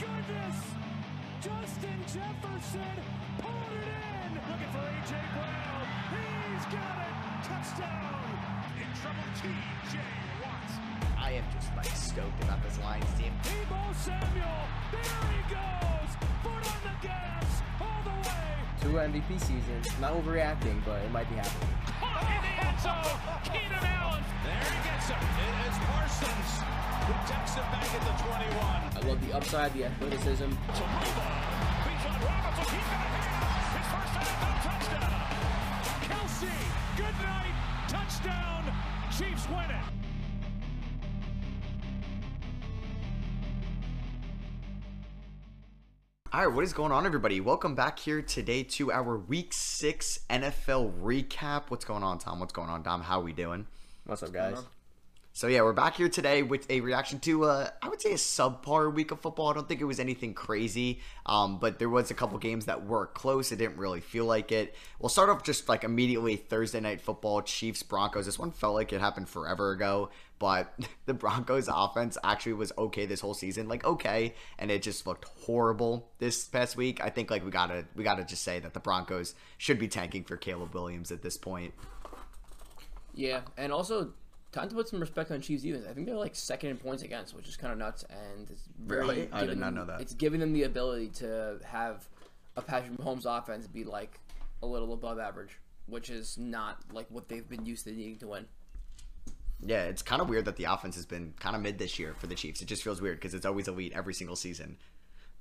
goodness! Justin Jefferson pulled it in. Looking for A.J. Brown. He's got it. Touchdown. In trouble, T.J. Watts. I am just like stoked about this Lions team. Deebo Samuel. There he goes. Foot on the gas. All the way. Two MVP seasons. Not overreacting, but it might be happening. Caught in the end zone. Keenan Allen. There he gets him. It is Parsons who takes it back at the 21. I love the upside, the athleticism. to Ruba. Bijan Robinson, he's got a hand. His first NFL touchdown. Kelce, good night. Touchdown. Chiefs win it. All right, what is going on, everybody? Welcome back here today to our Week Six NFL recap. What's going on, Tom? What's going on, Dom? How we doing? What's up, guys? So yeah, we're back here today with a reaction to uh, I would say a subpar week of football. I don't think it was anything crazy, um, but there was a couple games that were close. It didn't really feel like it. We'll start off just like immediately Thursday night football, Chiefs Broncos. This one felt like it happened forever ago, but the Broncos offense actually was okay this whole season, like okay, and it just looked horrible this past week. I think like we gotta we gotta just say that the Broncos should be tanking for Caleb Williams at this point. Yeah, and also time to put some respect on Chiefs defense. I think they're like second in points against, which is kind of nuts, and it's really? I did not know that. It's giving them the ability to have a Patrick Mahomes offense be like a little above average, which is not like what they've been used to needing to win. Yeah, it's kind of weird that the offense has been kind of mid this year for the Chiefs. It just feels weird because it's always elite every single season.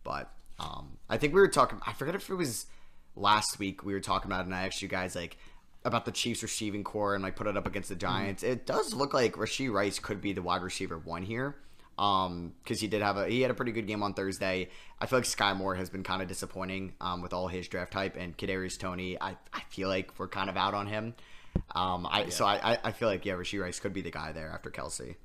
But um, I think we were talking. I forget if it was last week we were talking about, it and I asked you guys like about the Chiefs receiving core and like put it up against the Giants. It does look like Rashee Rice could be the wide receiver one here. Um, because he did have a he had a pretty good game on Thursday. I feel like Skyy Moore has been kind of disappointing um, with all his draft type and Kadarius Toney. I, I feel like we're kind of out on him. Um, I so I, I- I feel like yeah, Rashee Rice could be the guy there after Kelce.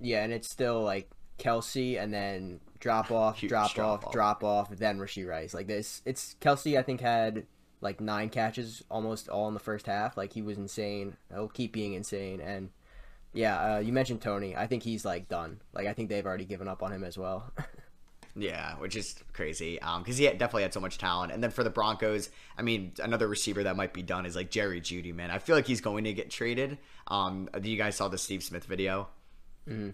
Yeah, and it's still like Kelce and then drop off, Huge drop drop off, off. drop off, then Rashee Rice. Like this, it's Kelce. I think had like nine catches almost all in the first half. Like he was insane. He'll keep being insane. And yeah, uh, you mentioned Toney. I think he's like done. Like I think they've already given up on him as well. Yeah, which is crazy. Um, because he had, definitely had so much talent. And then for the Broncos, I mean, another receiver that might be done is like Jerry Jeudy. Man, I feel like he's going to get traded. Um, you guys saw the Steve Smith video?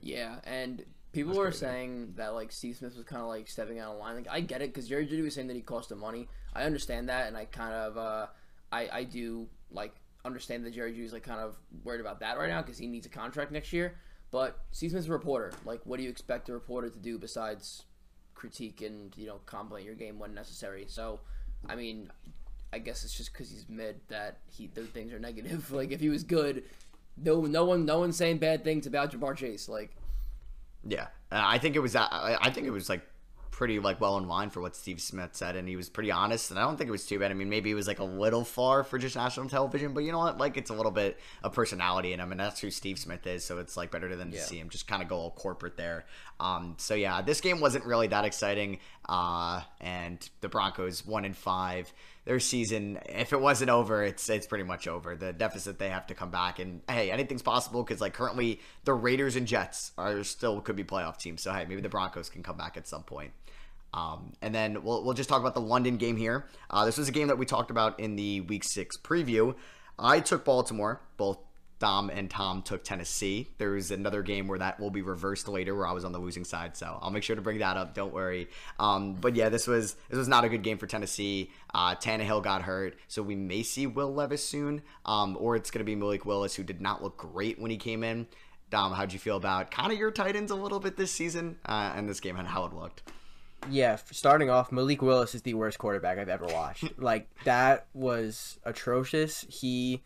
Yeah, and people were saying that like Steve Smith was kind of like stepping out of line. Like I get it because Jerry Jeudy was saying that he cost him money. I understand that, and I kind of uh, I I do like understand that Jerry Jeudy's like kind of worried about that right now because he needs a contract next year. But Steve Smith's a reporter. Like, what do you expect a reporter to do besides critique and you know compliment your game when necessary? So, I mean, I guess it's just because he's mid that he those things are negative. like if he was good, no no one no one's saying bad things about Ja'Marr Chase. Like. Yeah, uh, I think it was. I I think it was like pretty like well in line for what Steve Smith said, and he was pretty honest. And I don't think it was too bad. I mean, maybe it was like a little far for just national television, but you know what? Like it's a little bit of personality in him, and that's who Steve Smith is. So it's like better than to Yeah. see him just kind of go all corporate there. Um, so yeah, this game wasn't really that exciting. Uh, and the Broncos one in five. Their season, if it wasn't over, it's it's pretty much over. The deficit they have to come back, and hey, anything's possible because like currently the Raiders and Jets are still could be playoff teams. So hey, maybe the Broncos can come back at some point. Um, and then we'll, we'll just talk about the London game here. Uh, this was a game that we talked about in the Week Six preview. I took Baltimore. Both Dom and Tom took Tennessee. There's another game where that will be reversed later, where I was on the losing side. So I'll make sure to bring that up. Don't worry. Um, but yeah, this was this was not a good game for Tennessee. Uh, Tannehill got hurt, so we may see Will Levis soon, um, or it's going to be Malik Willis, who did not look great when he came in. Dom, how'd you feel about kind of your Titans a little bit this season uh, and this game and how it looked? Yeah, starting off, Malik Willis is the worst quarterback I've ever watched. like that was atrocious. He,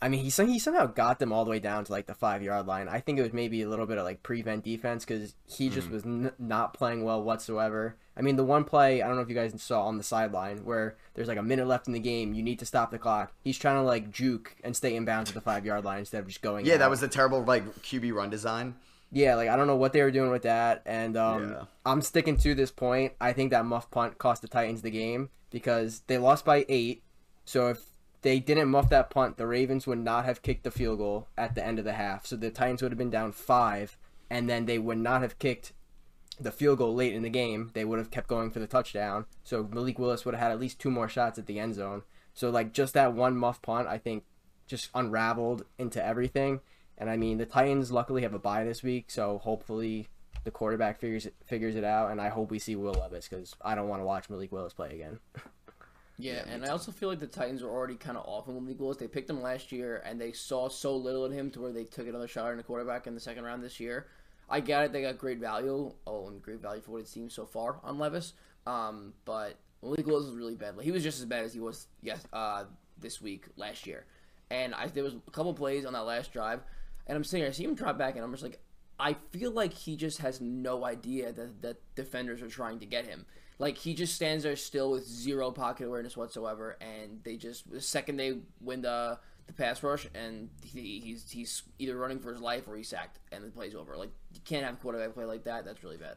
I mean, he he somehow got them all the way down to like the five yard line. I think it was maybe a little bit of like prevent defense because he just mm. was n- not playing well whatsoever. I mean, the one play I don't know if you guys saw on the sideline where there's like a minute left in the game, you need to stop the clock. He's trying to like juke and stay in bounds at the five yard line instead of just going. Yeah, that was a terrible like QB run design. Yeah, like I don't know what they were doing with that, and um, Yeah. I'm sticking to this point. I think that muff punt cost the Titans the game because they lost by eight. So if they didn't muff that punt, the Ravens would not have kicked the field goal at the end of the half. So the Titans would have been down five, and then they would not have kicked the field goal late in the game, they would have kept going for the touchdown. So Malik Willis would have had at least two more shots at the end zone. So like just that one muff punt, I think, just unraveled into everything. And I mean, the Titans luckily have a bye this week, so hopefully the quarterback figures it, figures it out. And I hope we see Will Levis because I don't want to watch Malik Willis play again. Yeah, and I also feel like the Titans were already kind of off on Malik Willis. They picked him last year, and they saw so little in him to where they took another shot in the quarterback in the second round this year. I get it; they got great value. Oh, and great value for what it seems so far on Levis. Um, but Malik Willis was really bad. Like, he was just as bad as he was yes uh, this week last year. And I there was a couple plays on that last drive, and I'm sitting here, I see him drop back, and I'm just like, I feel like he just has no idea that that defenders are trying to get him. Like he just stands there still with zero pocket awareness whatsoever, and they just the second they win the the pass rush, and he, he's he's either running for his life or he's sacked, and the play's over. Like you can't have a quarterback play like that. That's really bad.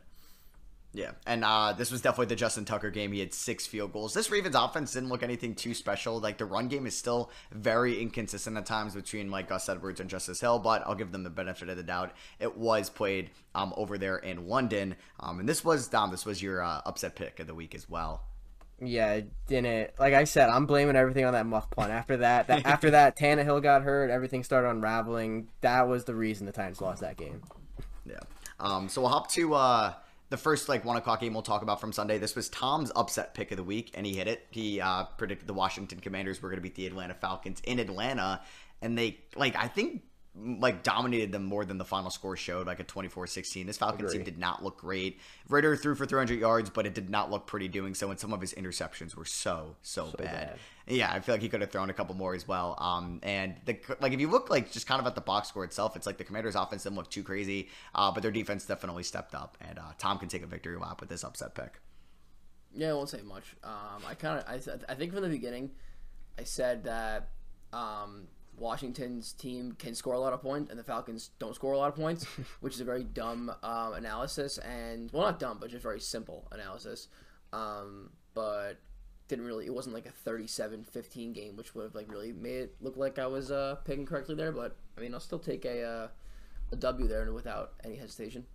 Yeah, and uh, this was definitely the Justin Tucker game. He had six field goals. This Ravens offense didn't look anything too special. Like the run game is still very inconsistent at times between like Gus Edwards and Justice Hill, but I'll give them the benefit of the doubt. It was played um, over there in London, um, and this was Dom. This was your uh, upset pick of the week as well. Yeah, didn't. Like I said, I'm blaming everything on that muff punt. After that, that after that, Tannehill got hurt. Everything started unraveling. That was the reason the Titans lost that game. Yeah. Um, so we'll hop to uh, the first like one o'clock game we'll talk about from Sunday. This was Tom's upset pick of the week, and he hit it. He uh, predicted the Washington Commanders were going to beat the Atlanta Falcons in Atlanta, and they like I think like dominated them more than the final score showed, like a 24-16. This Falcons team did not look great. Ridder threw for 300 yards, but it did not look pretty doing so, and some of his interceptions were so so, bad. bad. Yeah, I feel like he could have thrown a couple more as well. Um, and the like if you look like just kind of at the box score itself, it's like the Commanders' offense didn't look too crazy, uh, but their defense definitely stepped up, and uh, Tom can take a victory lap with this upset pick. Yeah, I won't say much. Um, I kind of, I, th- I think from the beginning, I said that um, Washington's team can score a lot of points, and the Falcons don't score a lot of points, which is a very dumb um, analysis, and well, not dumb, but just very simple analysis. Um, but didn't really, it wasn't like a 37-15 game, which would have like really made it look like I was uh, picking correctly there. But I mean, I'll still take a uh, a W there without any hesitation.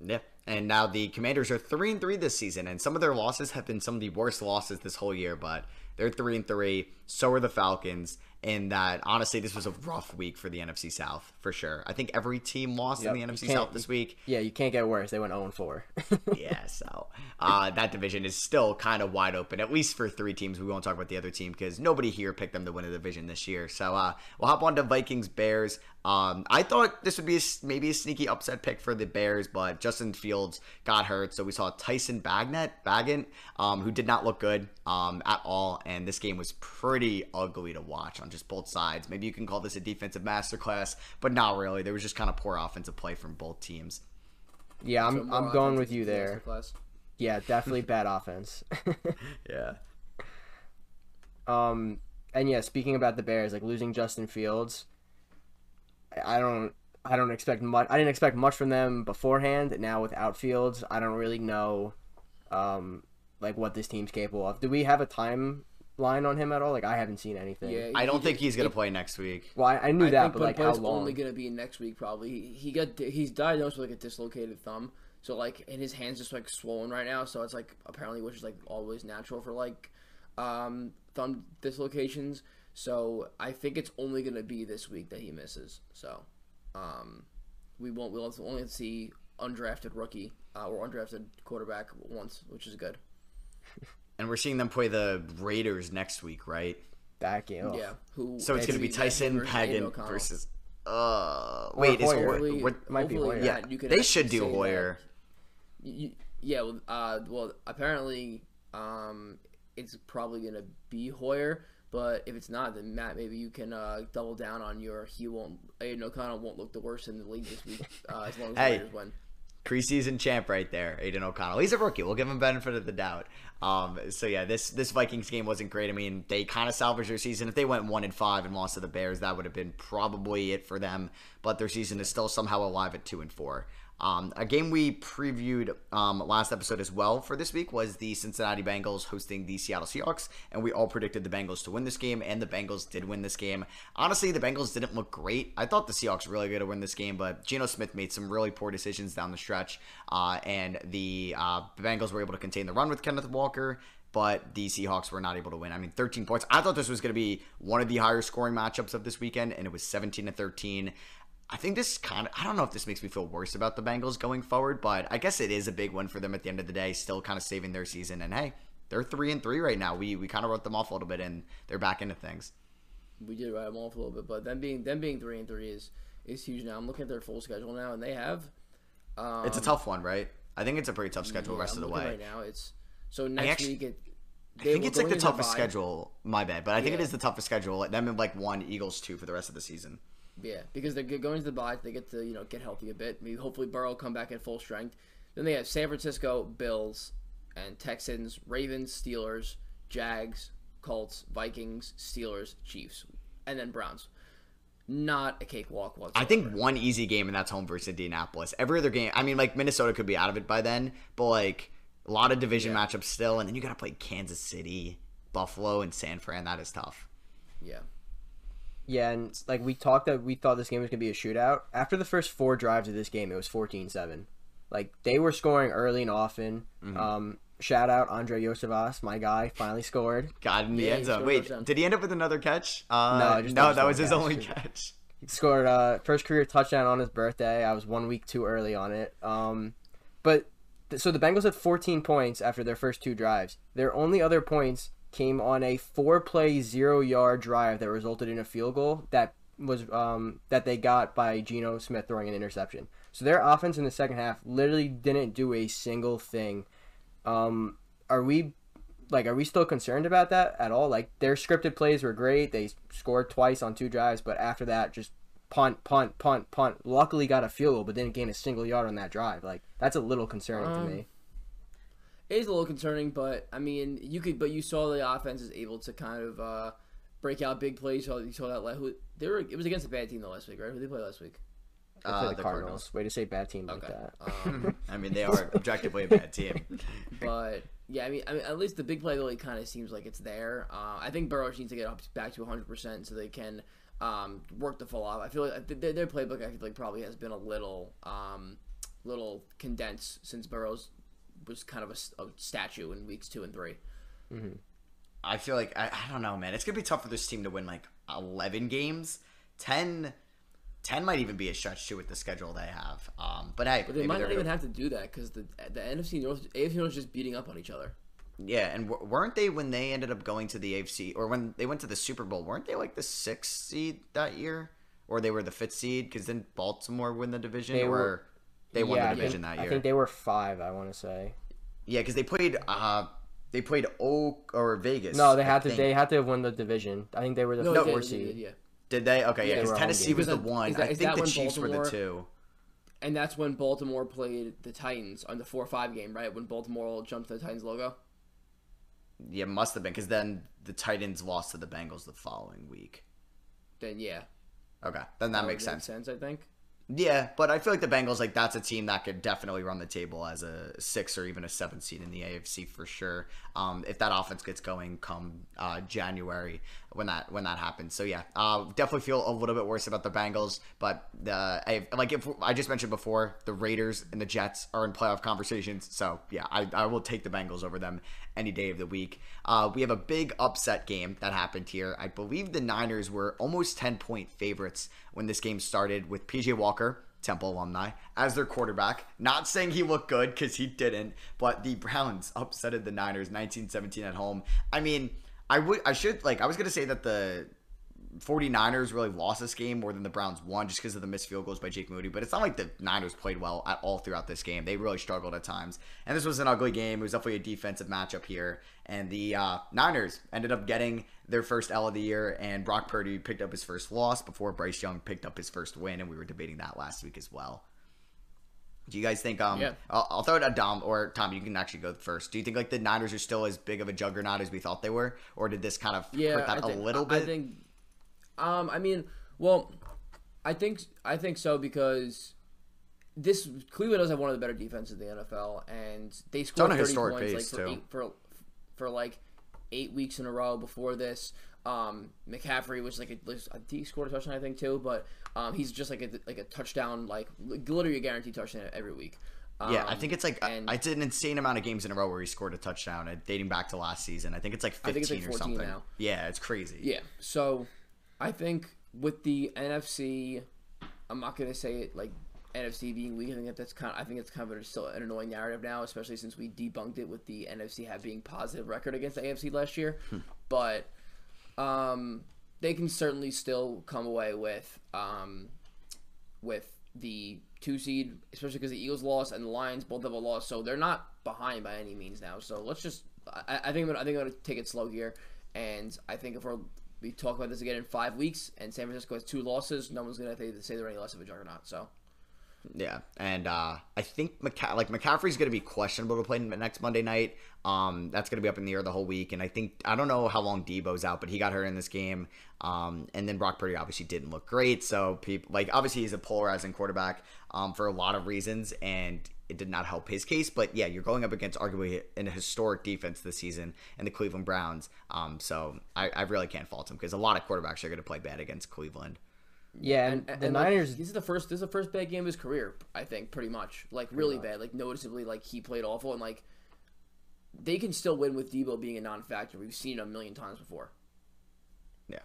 Yeah. And now the Commanders are three and three this season, and some of their losses have been some of the worst losses this whole year. But they're three and three. So are the Falcons. And that honestly, this was a rough week for the NFC South for sure. I think every team lost Yep, in the NFC South this week. Yeah, you can't get worse. They went 0 4. yeah, so uh, that division is still kind of wide open, at least for three teams. We won't talk about the other team because nobody here picked them to win a division this year. So uh, we'll hop on to Vikings Bears. Um, I thought this would be a, maybe a sneaky upset pick for the Bears, but Justin Fields got hurt, so we saw Tyson Bagent, Bagent, um, who did not look good um, at all, and this game was pretty ugly to watch on just both sides. Maybe you can call this a defensive masterclass, but not really. There was just kind of poor offensive play from both teams. Yeah, I'm, more I'm going with you there. Yeah, definitely bad offense. Yeah. Um, and yeah, speaking about the Bears, like losing Justin Fields, I- I don't, I don't expect much. I didn't expect much from them beforehand. Now with Fields, I don't really know, um, like what this team's capable of. Do we have a timeline on him at all? Like I haven't seen anything. Yeah, I don't did- think he's going he- to play next week. Well, I, I knew I that, think but like but how long? only gonna be next week probably. He, he got he's diagnosed with like a dislocated thumb, so like and his hands just like swollen right now. So it's like apparently which is like always natural for like um, thumb dislocations. So I think it's only gonna be this week that he misses. So um, we won't we'll only see undrafted rookie uh, or undrafted quarterback once, which is good. And we're seeing them play the Raiders next week, right? that game. Yeah, who? So it's going to be Tyson Bagent versus. Uh, wait, is Hoyer. Hoyer, what- might be hopefully Hoyer. yeah, you could they should do say that- Hoyer. Y- yeah, well, uh, well, apparently, um, it's probably gonna be Hoyer. But if it's not, then Matt, maybe you can uh, double down on your he won't. Aidan O'Connell won't look the worst in the league this week uh, as long as Hey. the Raiders win. Preseason champ right there, Aidan O'Connell. He's a rookie. We'll give him benefit of the doubt. Um, so yeah, this this Vikings game wasn't great. I mean, they kind of salvaged their season. If they went one and five and lost to the Bears, that would have been probably it for them. But their season is still somehow alive at two and four. Um, a game we previewed um, last episode as well for this week was the Cincinnati Bengals hosting the Seattle Seahawks, and we all predicted the Bengals to win this game, and the Bengals did win this game. Honestly, the Bengals didn't look great. I thought the Seahawks really good to win this game, but Geno Smith made some really poor decisions down the stretch, uh, and the uh, Bengals were able to contain the run with Kenneth Walker but the Seahawks were not able to win. I mean, 13 points. I thought this was going to be one of the higher scoring matchups of this weekend, and it was 17 to 13. I think this kind of, I don't know if this makes me feel worse about the Bengals going forward, but I guess it is a big one for them at the end of the day, still kind of saving their season. And hey, they're three and three right now. We we kind of wrote them off a little bit, and they're back into things. We did write them off a little bit, but them being them being three and three is is huge now. I'm looking at their full schedule now, and they have. Um, it's a tough one, right? I think it's a pretty tough schedule yeah, rest I'm of the way. Right now, it's so next actually- week it. I think it's like the toughest schedule. My bad, but I think it Yeah. is the toughest schedule. Them in like one, Eagles two for the rest of the season. Yeah, because they're going to the bye, they get to you know get healthy a bit. Maybe hopefully Burrow come back at full strength. Then they have San Francisco, Bills, and Texans, Ravens, Steelers, Jags, Colts, Vikings, Steelers, Chiefs, and then Browns. Not a cakewalk whatsoever. I think one easy game, and that's home versus Indianapolis. Every other game, I mean, like Minnesota could be out of it by then, but like a lot of division Yeah. matchups still, and then you got to play Kansas City, Buffalo, and San Fran. That is tough. Yeah. Yeah, and like we talked that we thought this game was gonna be a shootout. After the first four drives of this game, it was 14-7. Like they were scoring early and often. Mm-hmm. Um, shout out Andrei Iosivas, my guy, finally scored. Got in the Yeah, end he zone. Wait, touchdown. did he end up with another catch? Uh, No, just no, that that was was his one only catch. catch. He scored uh first career touchdown on his birthday. I was one week too early on it. Um, but th- so the Bengals had 14 points after their first two drives. Their only other points came on a four-play zero-yard drive that resulted in a field goal that was um that they got by Geno Smith throwing an interception. So their offense in the second half literally didn't do a single thing. Um, are we like are we still concerned about that at all? Like their scripted plays were great. They scored twice on two drives, but after that just punt, punt, punt, punt. Luckily got a field goal, but didn't gain a single yard on that drive. Like that's a little concerning Um, to me. It is a little concerning, but I mean, you could, but you saw the offense is able to kind of uh, break out big plays. You saw, you saw that. Like, who they were? It was against a bad team the last week, right? Who did they play last week? They play Uh, the the Cardinals. Cardinals. Way to say bad team like Okay. that. Um, I mean, they are objectively a bad team. but yeah, I mean, I mean, at least the big play really kind of seems like it's there. Uh, I think Burrow needs to get up back to 100 percent so they can um, work the full off. I feel like their, their playbook, I feel like probably has been a little, um, little condensed since Burrow's was kind of a statue in weeks two and three. I feel like I, I don't know, man. It's gonna be tough for this team to win like eleven games. 10, 10 might even be a stretch too with the schedule they have. Um, but hey, But they might not even have to do that because the the NFC North, AFC North is just beating up on each other. yeah. And w- weren't they when they ended up going to the AFC or when they went to the Super Bowl? Weren't they like the sixth seed that year, or they were the fifth seed? Because then Baltimore win the division, They or were- they won yeah, the division think, that year. I think they were five. I want to say. Yeah, because they played. Uh, they played Oak or Vegas. No, they I had to. think. They had to have won the division. I think they were the No, four they did, they seed. yeah. Did they? Okay, yeah. Yeah, Because were Tennessee was the one. is that- I think the when Chiefs were the Baltimore- two. And that's when Baltimore played the Titans on the four five game, right? When Baltimore jumped to the Titans logo. Yeah, must have been because then the Titans lost to the Bengals the following week. Then yeah, Okay, then that would makes make sense. sense. I think. Yeah, but I feel like the Bengals, like that's a team that could definitely run the table as a six or even a seven seed in the AFC for sure. Um, if that offense gets going come uh, January when that when that happens. So yeah, uh, definitely feel a little bit worse about the Bengals. But the I, like if I just mentioned before, the Raiders and the Jets are in playoff conversations. So yeah, I, I will take the Bengals over them any day of the week. Uh, we have a big upset game that happened here. I believe the Niners were almost 10 point favorites when this game started with PJ Walker, Temple alumni, as their quarterback. Not saying he looked good because he didn't, but the Browns upsetted the Niners 19 17 at home. I mean, I would, I should, like, I was to say that the 49ers really lost this game more than the Browns won just because of the missed field goals by Jake Moody. But it's not like the Niners played well at all throughout this game. They really struggled at times. And this was an ugly game. It was definitely a defensive matchup here. And the uh, Niners ended up getting their first L of the year, and Brock Purdy picked up his first loss before Bryce Young picked up his first win. And we were debating that last week as well. Do you guys think? Um, Yeah. I'll, I'll throw it at Dom or Tom. You can actually go first. Do you think like the Niners are still as big of a juggernaut as we thought they were, or did this kind of Yeah, hurt that I think, a little I- bit? I think. Um, I mean, well, I think I think so because this Cleveland does have one of the better defenses in the NFL, and they scored a thirty points like for too. eight, for for like eight weeks in a row before this. Um, McCaffrey was like a, he scored a touchdown, I think too, but um, he's just like a like a touchdown, like literally a guaranteed touchdown every week. Um, Yeah, I think it's like and- I did an insane amount of games in a row where he scored a touchdown, uh, dating back to last season. I think it's like fifteen it's like or something. now. Yeah, it's crazy. Yeah. So I think with the NFC, I'm not gonna say it like NFC being weak. I think that's kind. Of, I think it's kind of a, still an annoying narrative now, especially since we debunked it with the NFC having positive record against the AFC last year. but um, they can certainly still come away with um, with the two seed, especially because the Eagles lost and the Lions both have a loss, so they're not behind by any means now. So let's just, I, I think, I'm gonna, I think I'm gonna take it slow here, and I think if we're we talk about this again in five weeks, and San Francisco has two losses, no one's gonna say, they're any less of a juggernaut. So Yeah, and uh, I think McCa- like McCaffrey's to be questionable to play next Monday night. Um, that's to be up in the air the whole week, and I think I don't know how long Deebo's out, but he got hurt in this game. Um, and then Brock Purdy obviously didn't look great, so people like obviously he's a polarizing quarterback um, for a lot of reasons, and it did not help his case. But yeah, you're going up against arguably an historic defense this season and the Cleveland Browns. Um, so I, I really can't fault him because a lot of quarterbacks are going to play bad against Cleveland. Yeah, and, and, the and, like, Niners. this is the first. This is the first bad game of his career. I think pretty much like really bad, like noticeably, like he played awful, and like they can still win with Deebo being a non-factor. We've seen it a million times before. Yeah,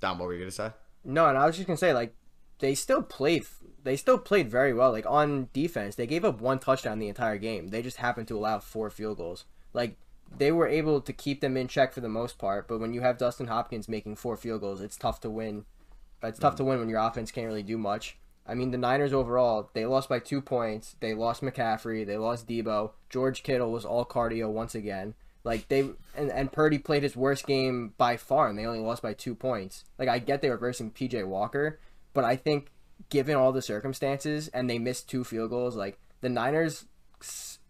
Don, what were you going to say? No, and I was just gonna say like they still played. They still played very well. Like on defense, they gave up one touchdown the entire game. They just happened to allow four field goals. Like they were able to keep them in check for the most part. But when you have Dustin Hopkins making four field goals, it's tough to win. It's tough to win when your offense can't really do much. I mean, the Niners overall, they lost by two points. They lost McCaffrey. They lost Deebo. George Kittle was all cardio once again. Like they and, and Purdy played his worst game by far, and they only lost by two points. Like I get they were versing PJ Walker, but I think given all the circumstances and they missed two field goals, like the Niners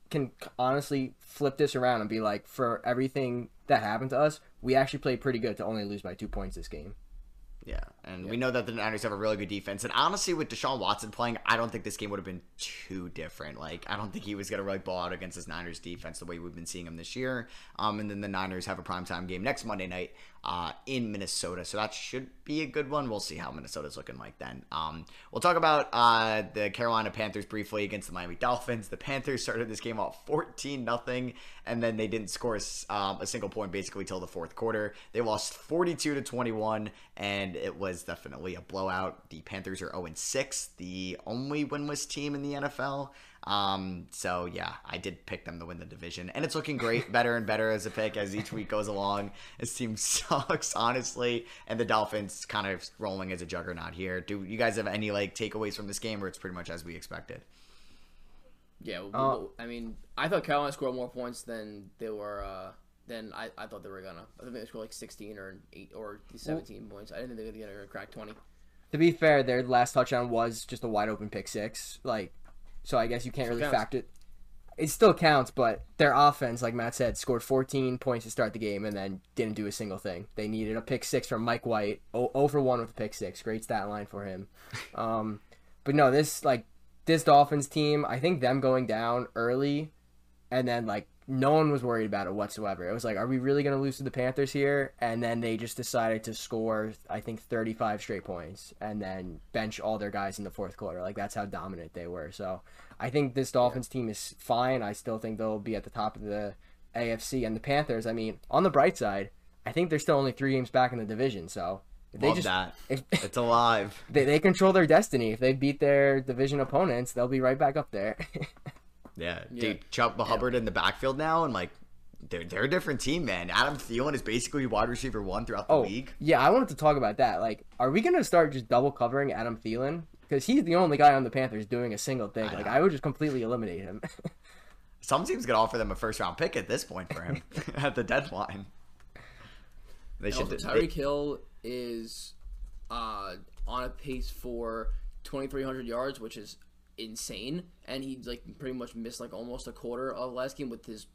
can honestly flip this around and be like, for everything that happened to us, we actually played pretty good to only lose by two points this game. Yeah, and we know that the Niners have a really good defense. And honestly, with Deshaun Watson playing, I don't think this game would have been too different. Like, I don't think he was going to really ball out against this Niners defense the way we've been seeing him this year. Um, and then the Niners have a primetime game next Monday night uh, in Minnesota, so that should be a good one. We'll see how Minnesota's looking like then. Um, we'll talk about uh, the Carolina Panthers briefly against the Miami Dolphins. The Panthers started this game off 14 nothing, and then they didn't score um, a single point basically till the fourth quarter. They lost 42 to 21, and it was definitely a blowout. The Panthers are 0 6, the only winless team in the NFL. Um, so yeah, I did pick them to win the division, and it's looking great, better and better as a pick as each week goes along. This team sucks, honestly, and the Dolphins kind of rolling as a juggernaut here. Do you guys have any like takeaways from this game, or it's pretty much as we expected? Yeah, we- Uh, I mean, I thought Carolina scored more points than they were. Uh, than I, I thought they were gonna. I think they scored like sixteen or eight or seventeen points. I didn't think they were gonna get a crack twenty. To be fair, their last touchdown was just a wide open pick six. Like, so I guess you can't Still really counts. factor. It It still counts, but their offense, like Matt said, scored 14 points to start the game and then didn't do a single thing. They needed a pick six from Mike White. O over one with a pick six. Great stat line for him. Um, but no, this like this Dolphins team, I think them going down early, and then like no one was worried about it whatsoever. It was like, are we really going to lose to the Panthers here? And then they just decided to score, I think, 35 straight points and then bench all their guys in the fourth quarter. Like, that's how dominant they were. So I think this Dolphins team is fine. I still think they'll be at the top of the AFC. And the Panthers, I mean, on the bright side, I think they're still only three games back in the division. So if they Love just. that. If, It's alive. they, they control their destiny. If they beat their division opponents, they'll be right back up there. Yeah, Yeah. dude, Chuba Hubbard in the backfield now, and like they're they're a different team, man. Adam Thielen is basically wide receiver one throughout the Oh, league. yeah, I wanted to talk about that. Like, are we gonna start just double covering Adam Thielen? Because he's the only guy on the Panthers doing a single thing. I like, know. I would just completely eliminate him. Some teams could offer them a first round pick at this point for him at the deadline. They should. Also, they- Tyreek Hill is uh, on a pace for 2,300 yards, which is insane, and he like pretty much missed like almost a quarter of last game with his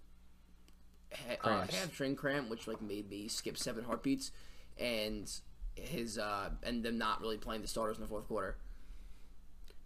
ha- uh, hamstring cramp, which like made me skip seven heartbeats, and his uh, and them not really playing the starters in the fourth quarter.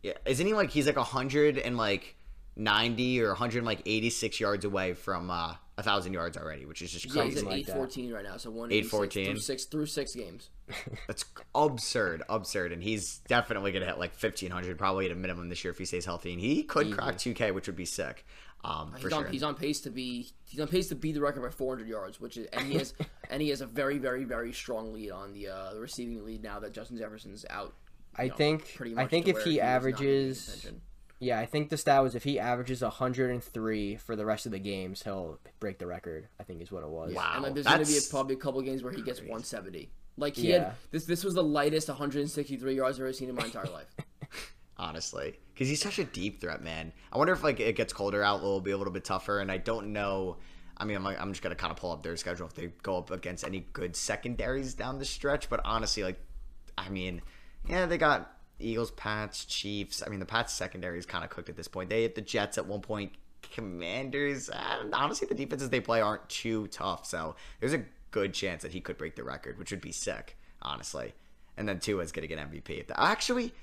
Yeah, isn't he like he's like a hundred and like ninety or hundred like eighty six yards away from uh, a thousand yards already, which is just crazy. Yeah, he's at like eight that. fourteen right now, so one 814. through six through six games. That's absurd, absurd, and he's definitely gonna hit like fifteen hundred, probably at a minimum this year if he stays healthy, and he could crack two K, which would be sick. Um, for He's on sure. he's on pace to be he's on pace to beat the record by 400 yards, which is and he has and he has a very very very strong lead on the uh, the receiving lead now that Justin Jefferson's out. I know, think pretty I think if where he was not averages attention. Yeah, I think the stat was if he averages 103 for the rest of the games, he'll break the record. I think is what it was. Wow. and like, there's going to be a, probably a couple games where he gets 170. Like he Yeah. had this this was the lightest 163 yards I've ever seen in my entire life. honestly, because he's such a deep threat, man. I wonder if like it gets colder out, it'll be a little bit tougher, and I don't know. I mean, I'm, like, I'm just gonna kind of pull up their schedule if they go up against any good secondaries down the stretch. But honestly, like, I mean, yeah, they got Eagles, Pats, Chiefs. I mean, the Pats secondary is kind of cooked at this point. They hit the Jets at one point. Commanders, uh, honestly, the defenses they play aren't too tough. So there's a good chance that he could break the record, which would be sick, honestly. And then Tua's gonna get MVP. If the- Actually,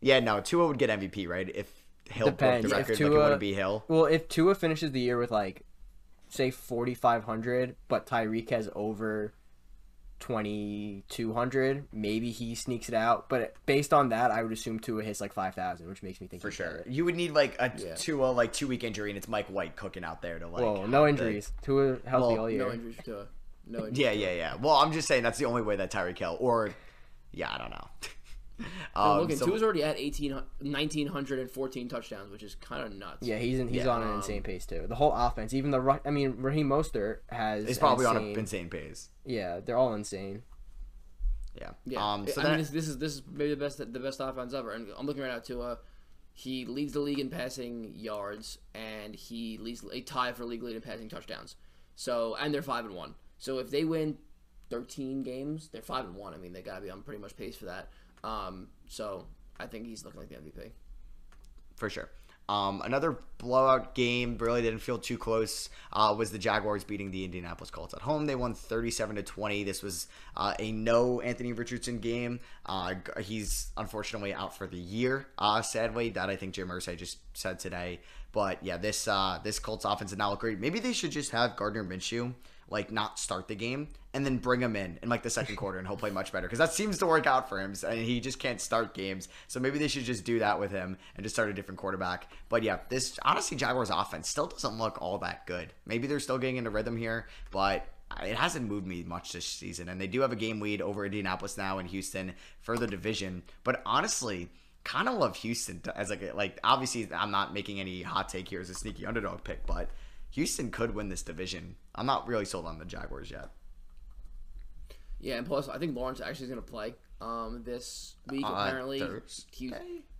yeah, no, Tua would get MVP, right? If Hill Depends. broke the record, like it Tua- wouldn't be Hill. Well, if Tua finishes the year with like, say 4,500, but Tyreek has over 2,200, maybe he sneaks it out. But based on that, I would assume Tua hits like 5,000, which makes me think For sure. it. You would need like a Yeah. Tua like two week injury and it's Mike White cooking out there to like Whoa, no the- injuries. Tua healthy Well, all year. No injuries to it. No injuries. Yeah, yeah, yeah. Well, I'm just saying that's the only way that Tyreek Hill or yeah, I don't know. Um, Logan, so- Tua's already at 18, 1,914 touchdowns, which is kind of nuts. Yeah, he's in, he's Yeah, on an um, insane pace too. The whole offense, even the ru- I mean, Raheem Mostert has. he's probably on an insane pace. Yeah, they're all insane. Yeah. Yeah, Um. So I then, mean, this, this is this is maybe the best the best offense ever. And I'm looking right now to uh, he leads the league in passing yards, and he leads a tie for league lead in passing touchdowns. So and they're five and one. So if they win 13 games, they're five and one. I mean, they gotta be on pretty much pace for that. Um. So I think he's looking like the MVP. for sure. Um, another blowout game, really didn't feel too close, uh, was the Jaguars beating the Indianapolis Colts at home. They won 37 to 20. This was uh, a no Anthony Richardson game. Uh, he's unfortunately out for the year, uh, sadly. That I think Jim Irsay just said today. But yeah, this uh, this Colts offense did not look great. Maybe they should just have Gardner Minshew like not start the game and then bring him in in like the second quarter and he'll play much better. Because that seems to work out for him and he just can't start games. So maybe they should just do that with him and just start a different quarterback. But yeah this honestly jaguars offense still doesn't look all that good. Maybe they're still getting into rhythm here but it hasn't moved me much this season. And they do have a game lead over indianapolis now in houston for the division. But honestly kind of love houston as like like obviously i'm not making any hot take here as a sneaky underdog pick but Houston could win this division. I'm not really sold on the Jaguars yet. Yeah, and plus I think Lawrence actually is gonna play um this week. Uh, apparently, Thursday? he,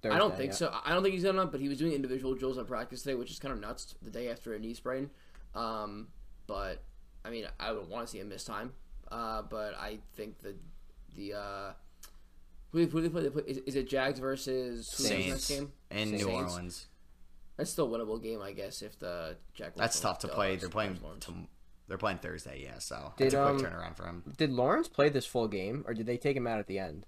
I don't think yeah. so. I don't think he's gonna. But he was doing individual drills at practice today, which is kind of nuts. The day after a knee sprain. Um, but I mean, I would want to see him miss time. Uh, but I think the the uh, who do they play? They play is, is it Jags versus who's the Saints game? in Saints. New Orleans. That's still a winnable game, I guess. If the Jaguars. That's tough to play. They're playing. To, they're playing Thursday, yeah. So Did, it's a quick um, turnaround for him. Did Lawrence play this full game, or did they take him out at the end?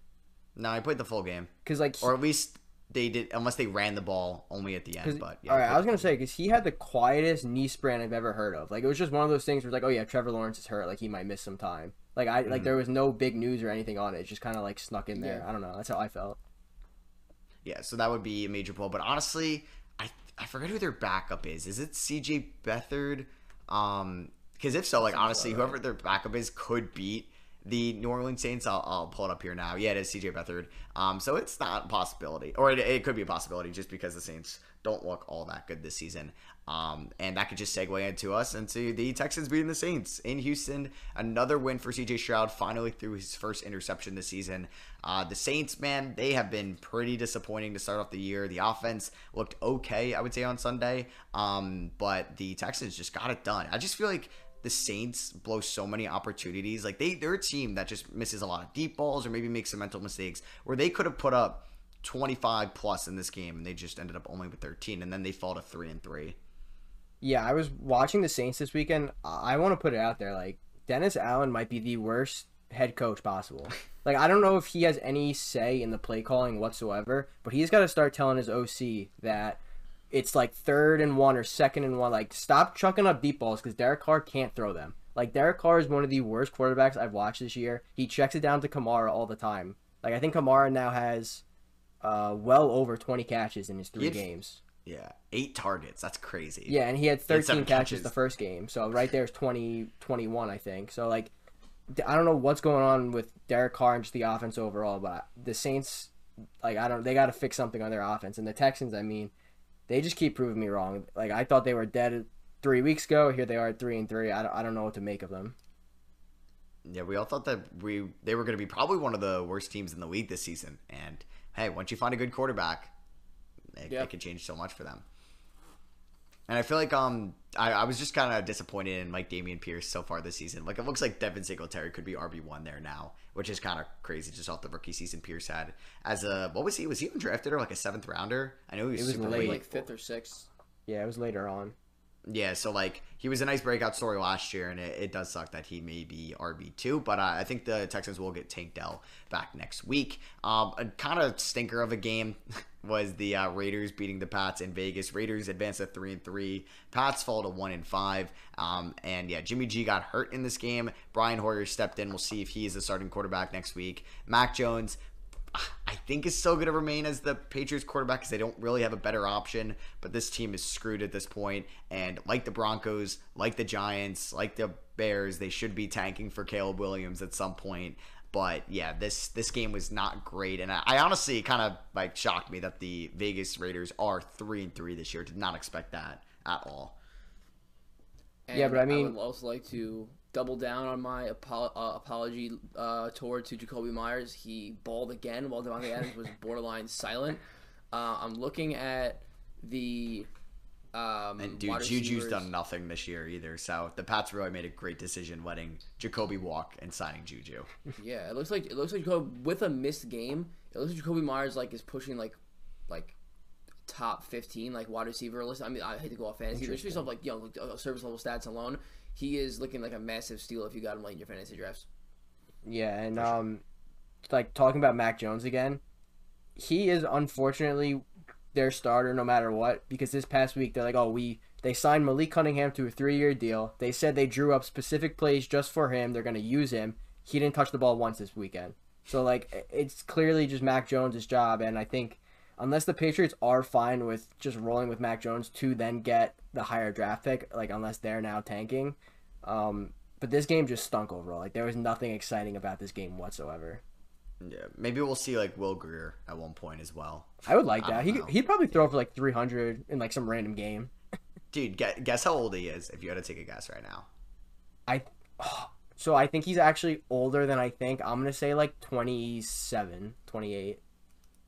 No, I played the full game, Because like, or at least they did, unless they ran the ball only at the end. But yeah, all they right, played I was gonna say because he had the quietest knee sprain I've ever heard of. Like it was just one of those things where it's like, oh yeah, Trevor Lawrence is hurt, like he might miss some time. Like I Mm-hmm. like there was no big news or anything on it. It just kind of like snuck in there. Yeah. I don't know. That's how I felt. Yeah, so that would be a major blow. But honestly, I forget who their backup is. Is it C.J. Beathard? Um, because if so, like honestly, whoever their backup is could beat the New Orleans Saints. I'll, I'll pull it up here now. Yeah, it is C.J. Beathard. Um, so it's not a possibility, or it, it could be a possibility just because the Saints don't look all that good this season. Um, and that could just segue into us into the Texans beating the Saints in Houston. Another win for CJ Stroud, finally threw his first interception this season. Uh, the Saints, man, they have been pretty disappointing to start off the year. The offense looked okay, I would say, on Sunday, um, but the Texans just got it done. I just feel like the Saints blow so many opportunities. Like they, they're a team that just misses a lot of deep balls or maybe makes some mental mistakes where they could have put up 25 plus in this game and they just ended up only with 13 and then they fall to 3 and 3. Yeah, I was watching the Saints this weekend. I want to put it out there. Like Dennis Allen might be the worst head coach possible. Like I don't know if he has any say in the play calling whatsoever, but he's got to start telling his OC that it's like third and one or second and one. Like stop chucking up deep balls because Derek Carr can't throw them. Like Derek Carr is one of the worst quarterbacks I've watched this year. He checks it down to Kamara all the time. Like I think Kamara now has uh, well over 20 catches in his three had- games. Yeah, eight targets. That's crazy. Yeah, and he had had 13 seven catches, catches. the first game. So right there's 20, 21, I think. So like, I don't know what's going on with Derek Carr and just the offense overall, but the Saints, like I don't, they got to fix something on their offense. And the Texans, I mean, they just keep proving me wrong. Like I thought they were dead three weeks ago. Here they are at three and three. I don't, I don't know what to make of them. Yeah, we all thought that we they were going to be probably one of the worst teams in the league this season. And hey, once you find a good quarterback, it, Yeah. it can change so much for them. And I feel like um I, I was just kind of disappointed in like Dameon Pierce so far this season. Like it looks like Devin Singletary could be RB one there now, which is kind of crazy just off the rookie season Pierce had as a what was he was he even drafted or like a seventh rounder? I know he was, It was super late. late. like fifth or sixth. Yeah, it was later on. Yeah, so like he was a nice breakout story last year, and it, it does suck that he may be RB two. But uh, I think the Texans will get Tank Dell back next week. Um, a kind of stinker of a game was the uh, Raiders beating the Pats in Vegas. Raiders advanced to three and three. Pats fall to one and five. Um, and yeah, Jimmy G got hurt in this game. Brian Hoyer stepped in. We'll see if he is the starting quarterback next week. Mac Jones I think is still going to remain as the Patriots quarterback because they don't really have a better option. But this team is screwed at this point, and like the Broncos, like the Giants, like the Bears, they should be tanking for Caleb Williams at some point. But yeah, this this game was not great, and I, I honestly kind of like shocked me that the Vegas Raiders are three and three this year. Did not expect that at all. And Yeah, but I mean- I would also like to double down on my apo- uh, apology uh, toward to Jakobi Meyers. He balled again while Davante Adams was borderline silent. Uh, I'm looking at the um, And dude, Juju's done nothing this year either. So the Pats really made a great decision letting Jakobi walk and signing Juju. Yeah, it looks like it looks like Jakobi with a missed game. It looks like Jakobi Meyers like is pushing like like top fifteen like wide receiver list. I mean, I hate to go off fantasy, but just based off like you know like, uh, service level stats alone, he is looking like a massive steal if you got him late in your fantasy drafts. Yeah, and um, like talking about Mac Jones again, he is unfortunately their starter no matter what. Because this past week they're like, oh, we they signed Malik Cunningham to a three-year deal. They said they drew up specific plays just for him. They're gonna use him. He didn't touch the ball once this weekend. So like, it's clearly just Mac Jones' job, and I think unless the Patriots are fine with just rolling with Mac Jones to then get the higher draft pick, like unless they're now tanking. Um, but this game just stunk overall. Like there was nothing exciting about this game whatsoever. Yeah, maybe we'll see like Will Grier at one point as well. I would like I that. He know. he'd probably throw for like 300 in like some random game. Dude, guess, how old he is if you had to take a guess right now. I so I think he's actually older than I think. I'm going to say like 27, 28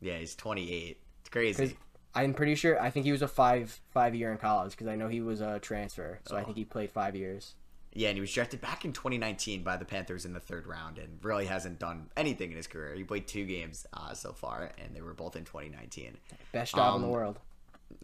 Yeah, he's 28. It's crazy. I'm pretty sure I think he was a 5 5 year in college cuz I know he was a transfer. So I Oh. think he played 5 years. Yeah, and he was drafted back in 2019 by the Panthers in the third round and really hasn't done anything in his career. He played two games uh, so far, and they were both in 2019. Best job in the Um, world.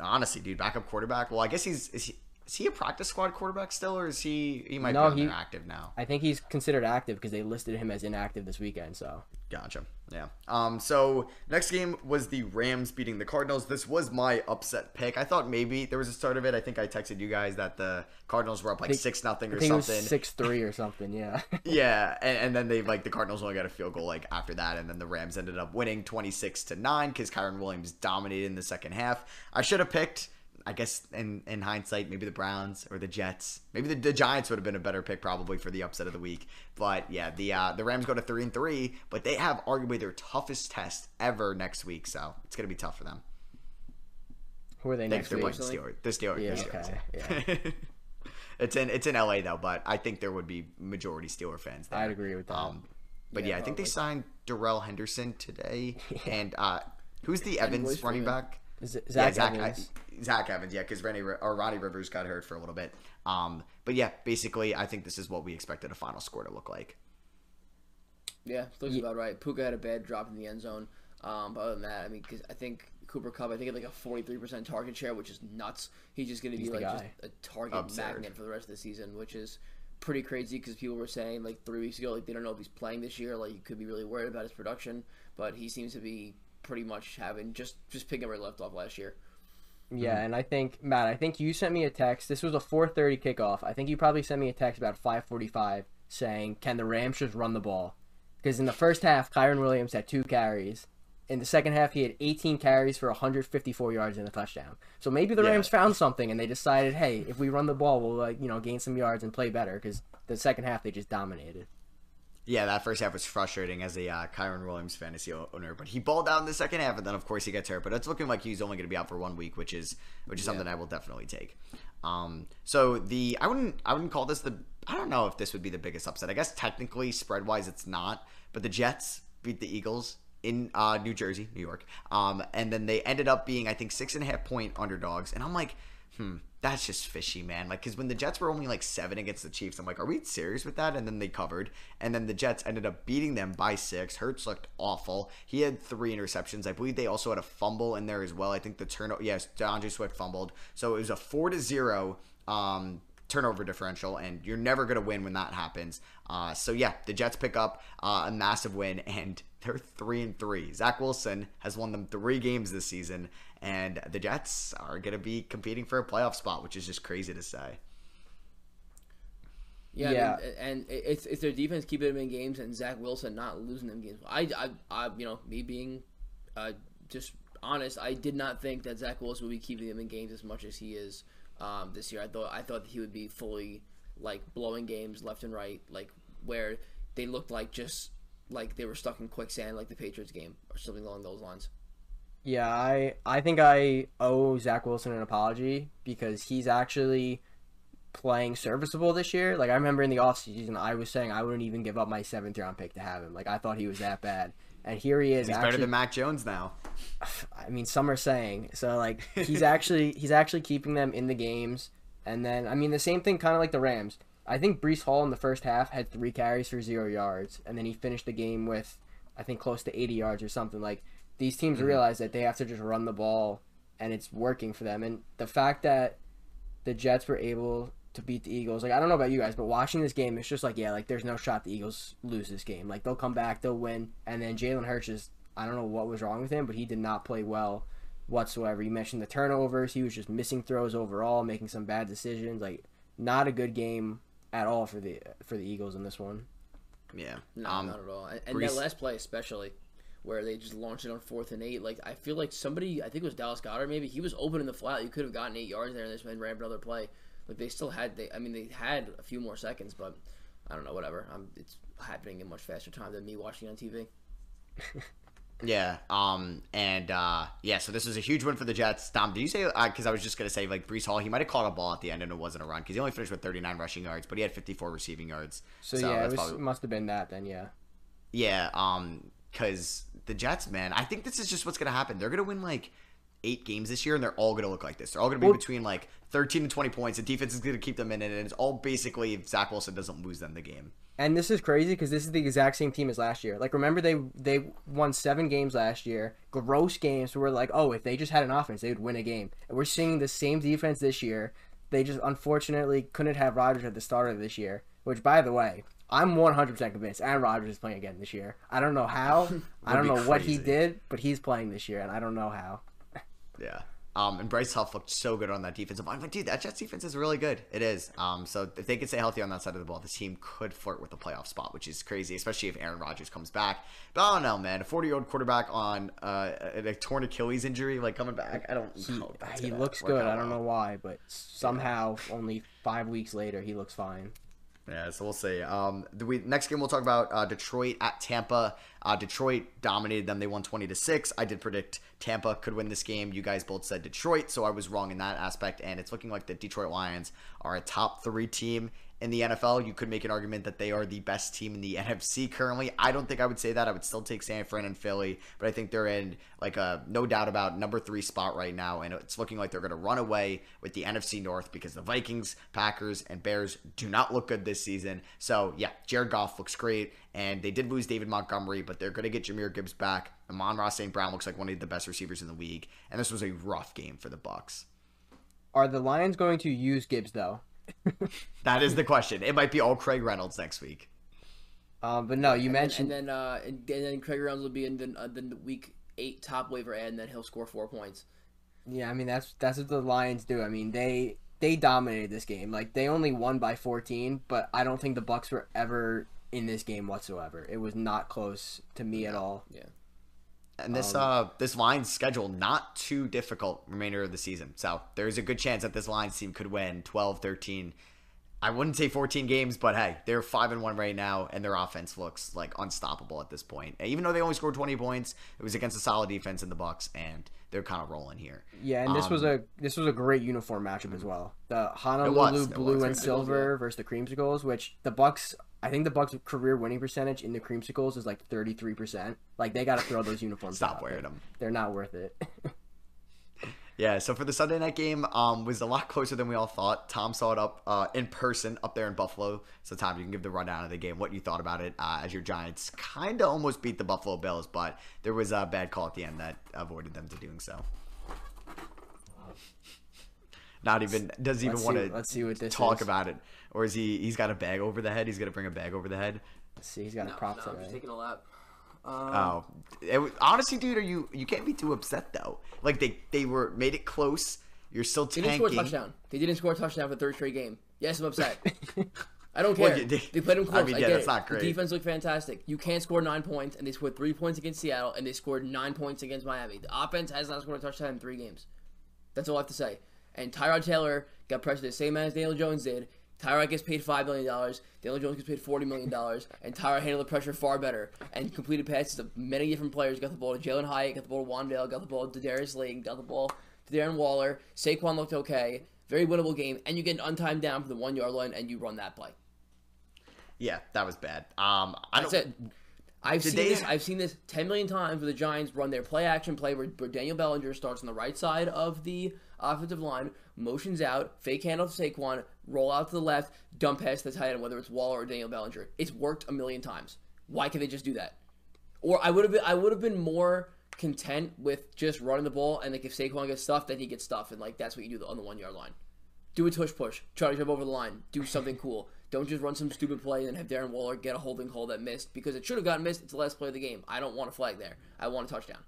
Honestly, dude, backup quarterback. Well, I guess he's he, is he a practice squad quarterback still, or is he he might No, be he- active now? I think he's considered active because they listed him as inactive this weekend, so Gotcha. Yeah. Um. So next game was the Rams beating the Cardinals. This was my upset pick. I thought maybe there was a start of it. I think I texted you guys that the Cardinals were up like think- six nothing or something. 6-3 or something, yeah. Yeah, and, and then they like the Cardinals only got a field goal like after that, and then the Rams ended up winning twenty six to nine because Kyren Williams dominated in the second half. I should have picked, I guess, in in hindsight, maybe the Browns or the Jets, maybe the, the Giants would have been a better pick probably for the upset of the week. But yeah, the uh, the Rams go to three and three, but they have arguably their toughest test ever next week, so it's gonna be tough for them. Who are they next they're week? Steelers. The Steelers. Yeah, the Steelers. okay, yeah. it's in it's in LA though, but I think there would be majority Steeler fans there. I'd agree with that. Um, but yeah, Yeah, I think they signed Darrell Henderson today, and uh, who's the Evans running back? Z- yeah, Zach, Zach Evans. I- Zach Evans. Yeah, because Ronnie or Ronnie Rivers got hurt for a little bit. Um, but yeah, basically, I think this is what we expected a final score to look like. Yeah, looks Ye- about right. Puka had a bad drop in the end zone. Um, but other than that, I mean, because I think Cooper Kupp, I think had like a forty-three percent target share, which is nuts. He's just going to be like just a target Absurd. magnet for the rest of the season, which is pretty crazy because people were saying like three weeks ago like they don't know if he's playing this year. Like you could be really worried about his production, but he seems to be pretty much having just just picking up where he left off last year. Yeah, hmm. and I think Matt, I think you sent me a text. This was a 4:30 kickoff. I think you probably sent me a text about 5:45 saying, "Can the Rams just run the ball?" Because in the first half, Kyren Williams had two carries. In the second half, he had 18 carries for 154 yards and a touchdown. So maybe the Yeah. Rams found something and they decided, "Hey, if we run the ball, we'll like you know gain some yards and play better." Because the second half they just dominated. Yeah, that first half was frustrating as a uh, Kyren Williams fantasy owner, but he balled out in the second half, and then of course he gets hurt. But it's looking like he's only going to be out for one week, which is which is something I will definitely take. Um, so the I wouldn't I wouldn't call this the I don't know if this would be the biggest upset. I guess technically spread wise it's not, but the Jets beat the Eagles in uh, New Jersey, New York, um, and then they ended up being I think six and a half point underdogs, and I'm like, hmm, that's just fishy, man. Like, because when the Jets were only like seven against the Chiefs, I'm like, are we serious with that? And then they covered, and then the Jets ended up beating them by six. Hurts looked awful. He had three interceptions. I believe they also had a fumble in there as well. I think the turnover, yes, D'Andre Swift fumbled, so it was a four to zero. Um, turnover differential, and you're never going to win when that happens. Uh, so yeah, the Jets pick up uh, a massive win, and they're three and three. Zach Wilson has won them three games this season, and the Jets are going to be competing for a playoff spot, which is just crazy to say. Yeah, Yeah. I mean, and it's it's their defense keeping them in games and Zach Wilson not losing them games. I, I, I you know, me being uh, just honest, I did not think that Zach Wilson would be keeping them in games as much as he is um, this year. I thought I thought that he would be fully like blowing games left and right, like where they looked like just like they were stuck in quicksand, like the Patriots game or something along those lines. Yeah, I I think I owe Zach Wilson an apology because he's actually playing serviceable this year. Like I remember in the offseason I was saying I wouldn't even give up my seventh round pick to have him. Like I thought he was that bad. And here he is He's actually better than Mac Jones now. I mean some are saying. So like he's actually he's actually keeping them in the games. And then I mean the same thing kinda like the Rams. I think Breece Hall in the first half had three carries for zero yards, and then he finished the game with I think close to eighty yards or something. Like these teams realize that they have to just run the ball and it's working for them. And the fact that the Jets were able to beat the Eagles, like I don't know about you guys, but watching this game, it's just like yeah, like there's no shot the Eagles lose this game. Like they'll come back, they'll win, and then Jalen Hurts is I don't know what was wrong with him, but he did not play well whatsoever. You mentioned the turnovers, he was just missing throws overall, making some bad decisions. Like not a good game at all for the for the Eagles in this one. Yeah. No, um, not at all. And, and Brees- that last play, especially, where they just launched it on fourth and eight. Like I feel like somebody, I think it was Dallas Goedert, maybe he was open in the flat. You could have gotten eight yards there, and this man ran another play. Like they still had, they, I mean, they had a few more seconds, but I don't know, whatever. Um, it's happening in much faster time than me watching on TV. Yeah. Um. And uh. Yeah. So this was a huge win for the Jets. Dom, did you say? Because I was just gonna say like Breece Hall, he might have caught a ball at the end and it wasn't a run because he only finished with 39 rushing yards, but he had 54 receiving yards. So, yeah, it was, probably- must have been that then. Yeah. Yeah, um, because the Jets, man, I think this is just what's gonna happen. They're gonna win like eight games this year, and they're all gonna look like this. They're all gonna be Well- between like thirteen and twenty points. The defense is gonna keep them in it, and it's all basically if Zach Wilson doesn't lose them the game. And this is crazy because this is the exact same team as last year. Like, remember they they won seven games last year, gross games. Where we're like, oh, if they just had an offense, they would win a game. And we're seeing the same defense this year. They just unfortunately couldn't have Rodgers at the start of this year. Which, by the way, I'm 100% convinced Aaron Rodgers is playing again this year. I don't know how. I don't know what he did, but he's playing this year, and I don't know how. Yeah. Um, and Bryce Huff looked so good on that defensive line. I'm like, dude, that Jets defense is really good. It is. Um, so if they can stay healthy on that side of the ball, this team could flirt with the playoff spot, which is crazy, especially if Aaron Rodgers comes back. But I don't know, man. A 40 year old quarterback on uh, a, a torn Achilles injury, like coming back, I don't He, he looks good. I don't know why, but somehow only five weeks later he looks fine. Yeah, so we'll see. Um, the we, next game we'll talk about uh, Detroit at Tampa. Uh, Detroit dominated them; they won twenty to six. I did predict Tampa could win this game. You guys both said Detroit, so I was wrong in that aspect. And it's looking like the Detroit Lions are a top three team in the NFL. You could make an argument that they are the best team in the NFC currently. I don't think I would say that. I would still take San Fran and Philly, but I think they're in like a no doubt about number three spot right now, and it's looking like they're going to run away with the NFC North because the Vikings, Packers, and Bears do not look good this season. So yeah, Jared Goff looks great, and they did lose David Montgomery, but they're going to get Jahmyr Gibbs back. Amon-Ra St. Brown looks like one of the best receivers in the league, and this was a rough game for the Bucs. Are the Lions going to use Gibbs though? That is the question. It might be all Craig Reynolds next week. Um, but no, you And- mentioned and, then uh, and, and then Craig Reynolds will be in the, uh, the week eight top waiver ad, and then he'll score four points. Yeah, I mean that's that's what the Lions do. I mean they they dominated this game. Like they only won by 14, but I don't think the Bucs were ever in this game whatsoever. It was not close to me at all. Yeah. And this Um, uh this Lions schedule not too difficult remainder of the season. So there's a good chance that this Lions team could win 12, 13. I wouldn't say 14 games, but hey, they're 5 and 1 right now and their offense looks like unstoppable at this point. Even though they only scored 20 points, it was against a solid defense in the Bucs and they're kind of rolling here. Yeah, and this was Um, a this was a great uniform matchup as well. The Honolulu was, blue was. and silver versus the creamsicles, which the Bucs. I think the Bucs' career winning percentage in the creamsicles is like 33 percent. Like they got to throw those uniforms. Stop out. wearing them. They're not worth it. Yeah, so for the Sunday night game, um, was a lot closer than we all thought. Tom saw it up uh, in person up there in Buffalo. So Tom, you can give the rundown of the game, what you thought about it uh, as your Giants kind of almost beat the Buffalo Bills, but there was a bad call at the end that avoided them to doing so. Not even doesn't even want to let's see what this talk is. about it, or is he? He's got a bag over the head. He's gonna bring a bag over the head. Let's see, he's got No, a prop no, I'm just taking a lap. Um, oh, it, honestly, dude, are you? You can't be too upset though. Like they they were made it close. You're still tanking. They tanking. didn't score a touchdown. They didn't score a touchdown for the third straight game. Yes, I'm upset. I don't Well, care. you- they- they played them I close. I, mean, yeah, get that's it. not great. The defense looked fantastic. You can't score nine points, and they scored three points against Seattle, and they scored nine points against Miami. The offense has not scored a touchdown in three games. That's all I have to say. And Tyrod Taylor got pressured the same as Daniel Jones did. Tyrod gets paid five million dollars. Daniel Jones gets paid forty million dollars, and Tyrod handled the pressure far better and completed passes to many different players. Got the ball to Jalin Hyatt, got the ball to Wan'Dale, got the ball to Darius Lee, got the ball to Darren Waller. Saquon looked okay. Very winnable game, and you get an untimed down from the one yard line, and you run that play. Yeah, that was bad. Um, I That's don't. it. I've seen they- this. I've seen this ten million times where the Giants run their play action play where, where Daniel Bellinger starts on the right side of the offensive line, motions out, fake handle to Saquon, roll out to the left, dump pass to the tight end, whether it's Waller or Daniel Bellinger. It's worked a million times. Why can't they just do that? Or I would have been I would have been more content with just running the ball and like if Saquon gets stuffed, then he gets stuffed, and like that's what you do on the one yard line. Do a tush push. Try to jump over the line. Do something cool. Don't just run some stupid play and have Darren Waller get a holding call that missed because it should have gotten missed. It's the last play of the game. I don't want a flag there. I want a touchdown.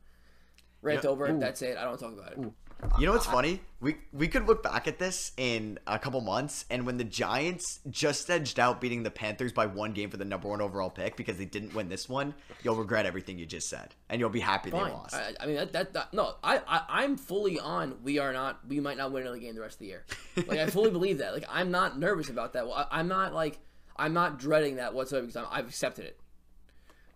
Rant Yeah. over. That's it. I don't want to talk about it. You know what's funny? We we could look back at this in a couple months, and when the Giants just edged out beating the Panthers by one game for the number one overall pick because they didn't win this one, you'll regret everything you just said, and you'll be happy they lost. I, I mean that, that, that no. I, I I'm fully on. We are not. We might not win another game the rest of the year. Like I fully believe that. Like I'm not nervous about that. Well, I, I'm not like I'm not dreading that whatsoever because I'm, I've accepted it.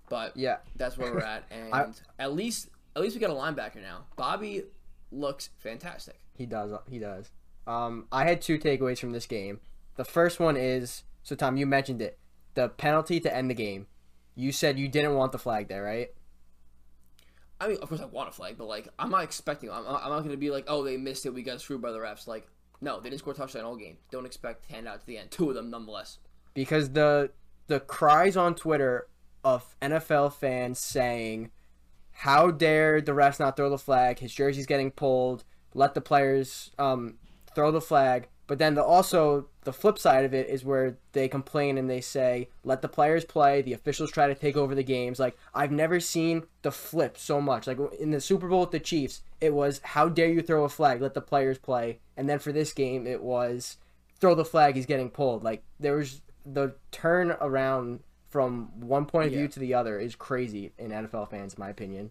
But Yeah. that's where we're at, and I- at least at least we got a linebacker now. Bobby looks fantastic. He does. He does. Um, I had two takeaways from this game. The first one is so Tom, you mentioned it, the penalty to end the game. You said you didn't want the flag there, right? I mean, of course, I want a flag, but like, I'm not expecting. I'm, I'm not going to be like, oh, they missed it. We got screwed by the refs. Like, no, they didn't score a touchdown all game. Don't expect handout to the end. Two of them, nonetheless. Because the the cries on Twitter of NFL fans saying, "How dare the refs not throw the flag? His jersey's getting pulled. Let the players um, throw the flag." But then the also the flip side of it is where they complain and they say, "Let the players play. The officials try to take over the games." Like I've never seen the flip so much. Like in the Super Bowl with the Chiefs, it was, "How dare you throw a flag? Let the players play." And then for this game, it was, "Throw the flag. He's getting pulled." Like there was the turn around from one point of Yeah. view to the other is crazy in NFL fans, in my opinion.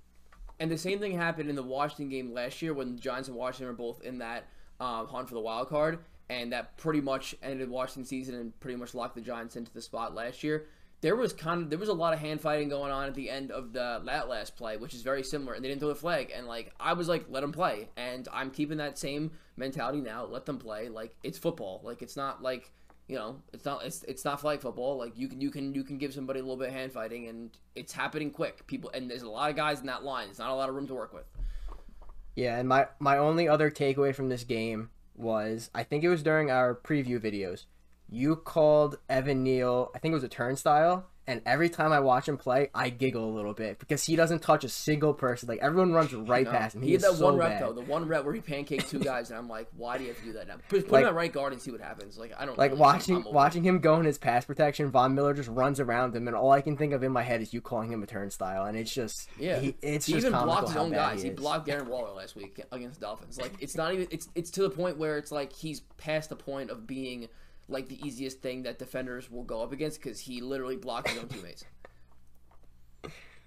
And the same thing happened in the Washington game last year when Giants and Washington were both in that um, hunt for the wild card, and that pretty much ended Washington's season and pretty much locked the Giants into the spot last year. There was kind of there was a lot of hand fighting going on at the end of the that last play, which is very similar, and they didn't throw the flag. And like I was like, let them play, and I'm keeping that same mentality now. Let them play. Like it's football. Like it's not like you know, it's not it's it's not flag football. Like you can you can you can give somebody a little bit of hand fighting, and it's happening quick. People and there's a lot of guys in that line. It's not a lot of room to work with. Yeah, and my my only other takeaway from this game was I think it was during our preview videos. You called Evan Neal, I think it was a turnstile, and every time I watch him play, I giggle a little bit because he doesn't touch a single person. Like everyone runs right past him. He, He, had that so one rep bad. though, the one rep where he pancaked two guys, and I'm like, why do you have to do that now? Put, put Like- him at right guard and see what happens. Like I don't Like really- watching it. watching him go in his pass protection, Von Miller just runs around him, and all I can think of in my head is you calling him a turnstile, and it's just Yeah, he, it's he just even blocked his own guys. He, He blocked Darren Waller last week against the Dolphins. Like it's not even it's it's to the point where it's like he's past the point of being like the easiest thing that defenders will go up against because he literally blocked his own teammates.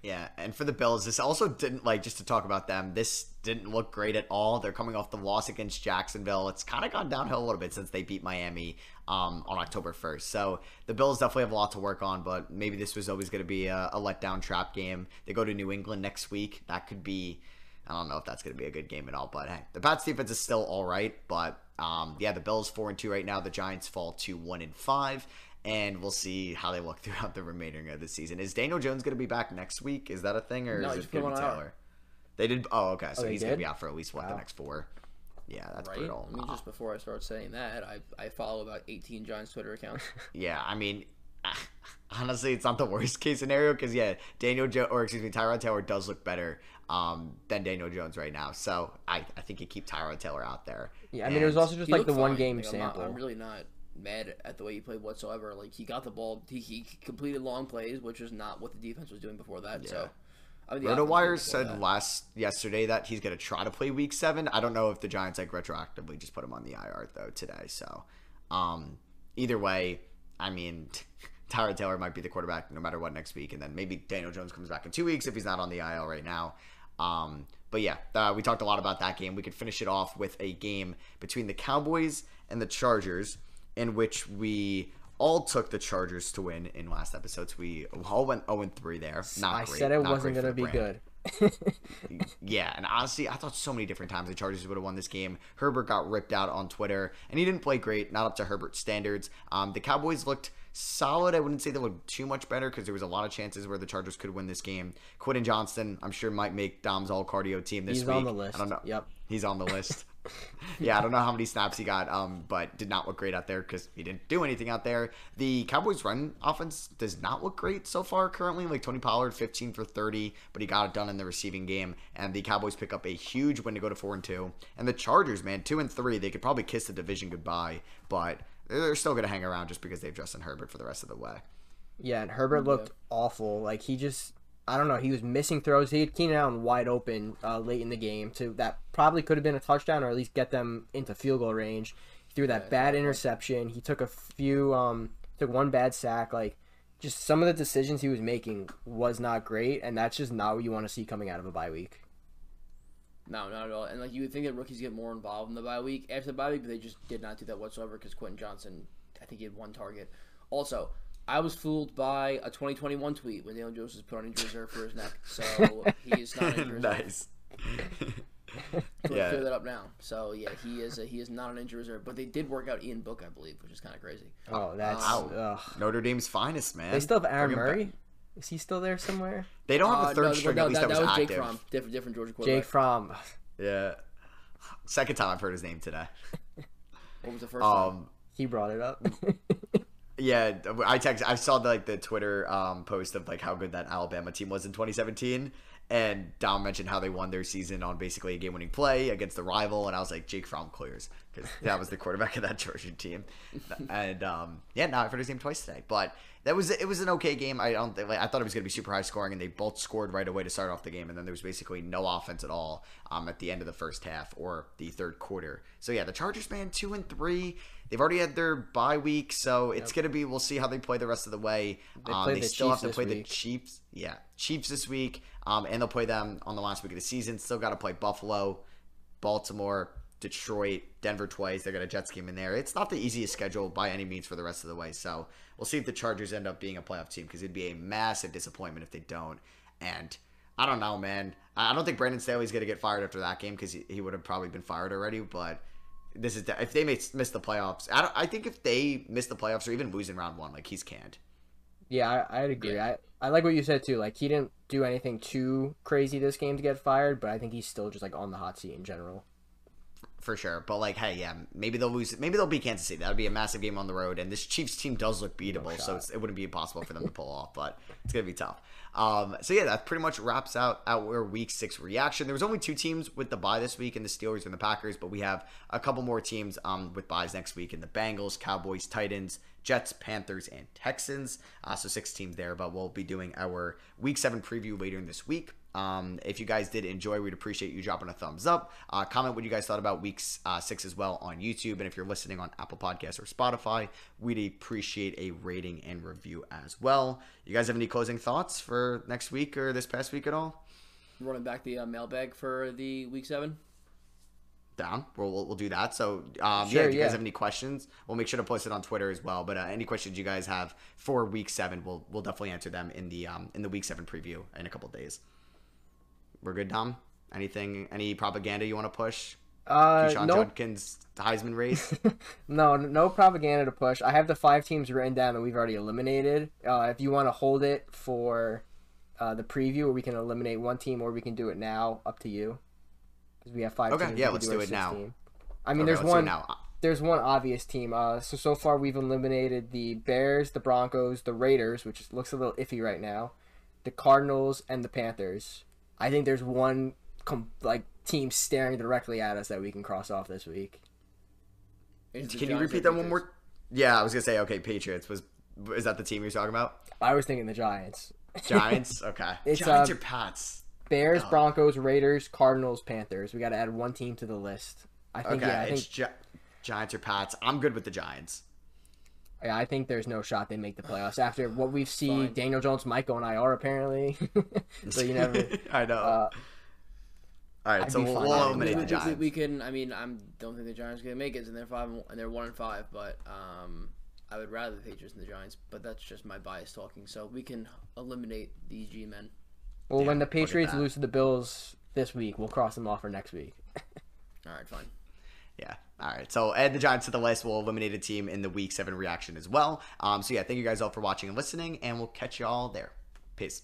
Yeah, and for the Bills, this also didn't like just to talk about them. This didn't look great at all. They're coming off the loss against Jacksonville. It's kind of gone downhill a little bit since they beat Miami um, on October first. So the Bills definitely have a lot to work on. But maybe this was always going to be a, a letdown trap game. They go to New England next week. That could be. I don't know if that's going to be a good game at all. But hey, the Pats defense is still all right. But um, yeah, the Bills four and two right now. The Giants fall to one and five and we'll see how they look throughout the remaining of the season. Is Daniel Jones going to be back next week? Is that a thing, or No, is it going to be Taylor? They did. Oh, okay. So they he's going to be out for at least what the next four. Yeah, that's Right? brutal. I mean, just before I start saying that, I I follow about 18 Giants Twitter accounts. Yeah, I mean, honestly, it's not the worst case scenario because yeah, Daniel jo- or excuse me, Tyrod Taylor does look better um, than Daniel Jones right now. So I, I think you keep Tyrod Taylor out there. Yeah, I mean it was also just like the looked one fine. game Like, I'm not- sample. I'm really not mad at the way he played whatsoever. Like he got the ball, he, he completed long plays, which was not what the defense was doing before that. So, I mean, the offense was RotoWire said that. last yesterday that he's going to try to play Week Seven. I don't know if the Giants like retroactively just put him on the IR though today. So, um, either way, I mean, Tyrod Taylor might be the quarterback no matter what next week, and then maybe Daniel Jones comes back in two weeks if he's not on the IL right now. Um, but yeah, uh, we talked a lot about that game. We could finish it off with a game between the Cowboys and the Chargers, in which we all took the Chargers to win in last episodes. We all went 0 3 there. Not I great. said it not wasn't gonna be brand. good. Yeah, and honestly, I thought so many different times the Chargers would have won this game. Herbert got ripped out on Twitter, and he didn't play great, not up to Herbert's standards. Um, the Cowboys looked solid. I wouldn't say they looked too much better because there was a lot of chances where the Chargers could win this game. Quentin Johnston, I'm sure, might make Dom's all cardio team this He's week. on the list. I don't know. Yep. He's on the list. yeah, I don't know how many snaps he got, um, but did not look great out there because he didn't do anything out there. The Cowboys' run offense does not look great so far currently. Like Tony Pollard, 15 for 30, but he got it done in the receiving game. And the Cowboys pick up a huge win to go to four and two. And the Chargers, man, two and three, they could probably kiss the division goodbye, but they're still going to hang around just because they've Justin Herbert for the rest of the way. Yeah, and Herbert looked awful. Like he just, I don't know, he was missing throws. He had Keenan Allen wide open uh, late in the game to that probably could have been a touchdown or at least get them into field goal range. He threw that bad interception. He took a few, um, took one bad sack. Like just some of the decisions he was making was not great, and that's just not what you want to see coming out of a bye week. No, not at all. And like you would think that rookies get more involved in the bye week after the bye week, but they just did not do that whatsoever because Quentin Johnston, I think he had one target. Also, I was fooled by a 2021 tweet when Daniel Jones was put on injury reserve for his neck, so he is not injured. nice. So Yeah. clear that up now. So yeah, he is a, he is not an injury reserve, but they did work out Ian Book, I believe, which is kind of crazy. Oh, that's Wow. ugh. Notre Dame's finest, man. They still have Aaron Murray. back. Murray. Is he still there somewhere? They don't have Uh, a third no, string, no, at least that, was, Jake active. Fromm, different, different Georgia quarterback. Jake Fromm. Yeah. Second time I've heard his name today. What was the first one? Um, He brought it up. yeah, I text. I saw the, like the Twitter um, post of like how good that Alabama team was in 2017, and Dom mentioned how they won their season on basically a game-winning play against the rival, and I was like, Jake Fromm clears because that was the quarterback of that Georgia team, and um, yeah, now I've heard his name twice today, but. That was it. Was an okay game. I don't think like, I thought it was going to be super high scoring, and they both scored right away to start off the game, and then there was basically no offense at all um, at the end of the first half or the third quarter. So yeah, the Chargers man two and three. They've already had their bye week, so it's gonna be. We'll see how they play the rest of the way. They um, play they the still Chiefs have to play the. Chiefs. Yeah, Chiefs this week, um, and they'll play them on the last week of the season. Still got to play Buffalo, Baltimore, Detroit, Denver twice. They're got a Jets game in there. It's not the easiest schedule by any means for the rest of the way. So we'll see if the Chargers end up being a playoff team because it'd be a massive disappointment if they don't. And I don't know, man. I don't think Brandon Staley's gonna get fired after that game because he, he would have probably been fired already. But this is if they miss, miss the playoffs. I, don't, I think if they miss the playoffs or even lose in round one, like he's canned. Yeah, I, I'd agree. I, I like what you said too. Like he didn't do anything too crazy this game to get fired, but I think he's still just like on the hot seat in general. For sure. But like, hey, yeah, maybe they'll lose. Maybe they'll beat Kansas City. That would be a massive game on the road, and this Chiefs team does look beatable, so it's, it wouldn't be impossible for them to pull off. But it's gonna be tough. Um, so yeah, that pretty much wraps out our Week Six reaction. There was only two teams with the bye this week, and the Steelers and the Packers, but we have a couple more teams um, with byes next week, in the Bengals, Cowboys, Titans. Jets, Panthers, and Texans. Uh, so six teams there, but we'll be doing our Week Seven preview later in this week. Um, if you guys did enjoy, we'd appreciate you dropping a thumbs up. Uh, comment what you guys thought about week uh, six as well on YouTube. And if you're listening on Apple Podcasts or Spotify, we'd appreciate a rating and review as well. You guys have any closing thoughts for next week or this past week at all? Running back the uh, mailbag for the week seven. Down. We'll, we'll, we'll do that. So, um, Sure, yeah, if you yeah. guys have any questions, we'll make sure to post it on Twitter as well. But uh, any questions you guys have for week seven, we'll, we'll definitely answer them in the um, in the week seven preview in a couple days. We're good, Dom? Anything, any propaganda you want to push? Uh, Quinshon nope. Judkins Heisman race? No, no propaganda to push. I have the five teams written down that we've already eliminated. Uh, if you want to hold it for uh, the preview, or we can eliminate one team, or we can do it now. Up to you. Because we have five. Okay, teams, yeah, let's can do it now. team. I mean, Okay, there's do one. now. There's one obvious team. Uh, so so far we've eliminated the Bears, the Broncos, the Raiders, which looks a little iffy right now, the Cardinals, and the Panthers. I think there's one com- like team staring directly at us that we can cross off this week. Is Can you repeat or that one more? Yeah, I was gonna say okay. Patriots was is that the team you're talking about? I was thinking the Giants. Giants. Okay. It's, Giants uh, or Pats? Bears, Oh. Broncos, Raiders, Cardinals, Panthers. We got to add one team to the list. I think Okay, yeah, I it's think Gi- Giants or Pats. I'm good with the Giants. Yeah, I think there's no shot they make the playoffs after what we've seen. Fine. Daniel Jones might go on IR apparently, so you never. I know. Uh, All right, I'd so we'll, fine we'll eliminate we, the we- we- Giants. we can. I mean, I'm don't think the Giants are gonna make it, and they're five and and they're one and five. But um, I would rather the Patriots than the Giants. But that's just my bias talking. So we can eliminate the G men. well, when the Patriots lose to the Bills this week, we'll cross them off for next week. All right, fine. Yeah. All right. So add the Giants to the list. We'll eliminate a team in the week seven reaction as well. Um, so yeah, thank you guys all for watching and listening, and we'll catch you all there. Peace.